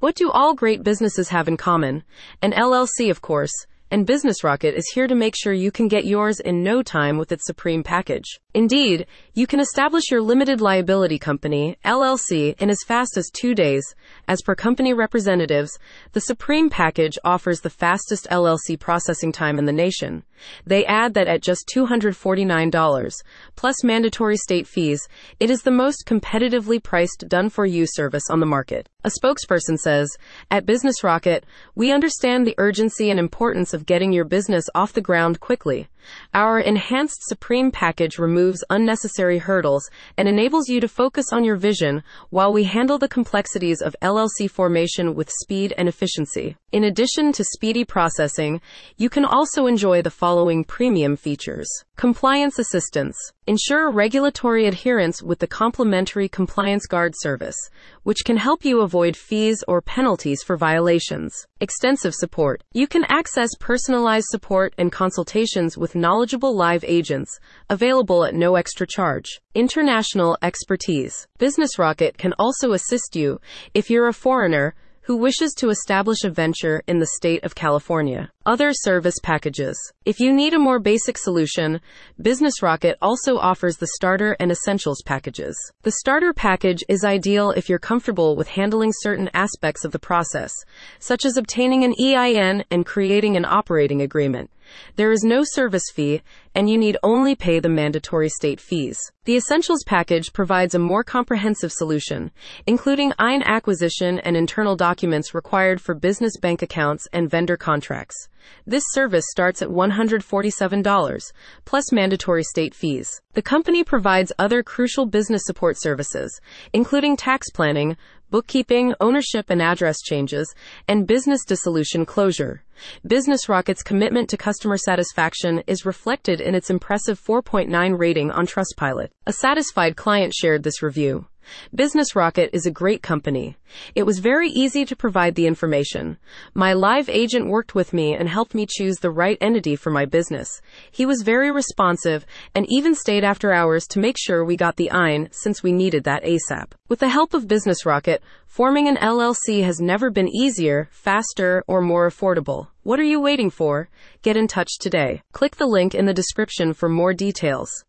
What do all great businesses have in common? An LLC, of course. And Business Rocket is here to make sure you can get yours in no time with its Supreme package. Indeed, you can establish your limited liability company, LLC, in as fast as two days. As per company representatives, the Supreme package offers the fastest LLC processing time in the nation. They add that at just $249, plus mandatory state fees, it is the most competitively priced done for you service on the market. A spokesperson says, At Business Rocket, we understand the urgency and importance of getting your business off the ground quickly. Our enhanced Supreme package removes unnecessary hurdles and enables you to focus on your vision while we handle the complexities of LLC formation with speed and efficiency. In addition to speedy processing, you can also enjoy the following premium features. Compliance assistance. Ensure regulatory adherence with the complimentary Compliance Guard service, which can help you avoid fees or penalties for violations. Extensive support. You can access personalized support and consultations with knowledgeable live agents, available at no extra charge. International expertise. Business Rocket can also assist you if you're a foreigner who wishes to establish a venture in the state of California. Other service packages. If you need a more basic solution, Business Rocket also offers the Starter and Essentials packages. The Starter package is ideal if you're comfortable with handling certain aspects of the process, such as obtaining an EIN and creating an operating agreement. There is no service fee, and you need only pay the mandatory state fees. The Essentials package provides a more comprehensive solution, including EIN acquisition and internal documents required for business bank accounts and vendor contracts. This service starts at $147, plus mandatory state fees. The company provides other crucial business support services, including tax planning, bookkeeping, ownership and address changes, and business dissolution closure. Business Rocket's commitment to customer satisfaction is reflected in its impressive 4.9 rating on Trustpilot. A satisfied client shared this review. Business Rocket is a great company. It was very easy to provide the information. My live agent worked with me and helped me choose the right entity for my business. He was very responsive and even stayed after hours to make sure we got the EIN since we needed that ASAP. With the help of Business Rocket, forming an LLC has never been easier, faster, or more affordable. What are you waiting for? Get in touch today. Click the link in the description for more details.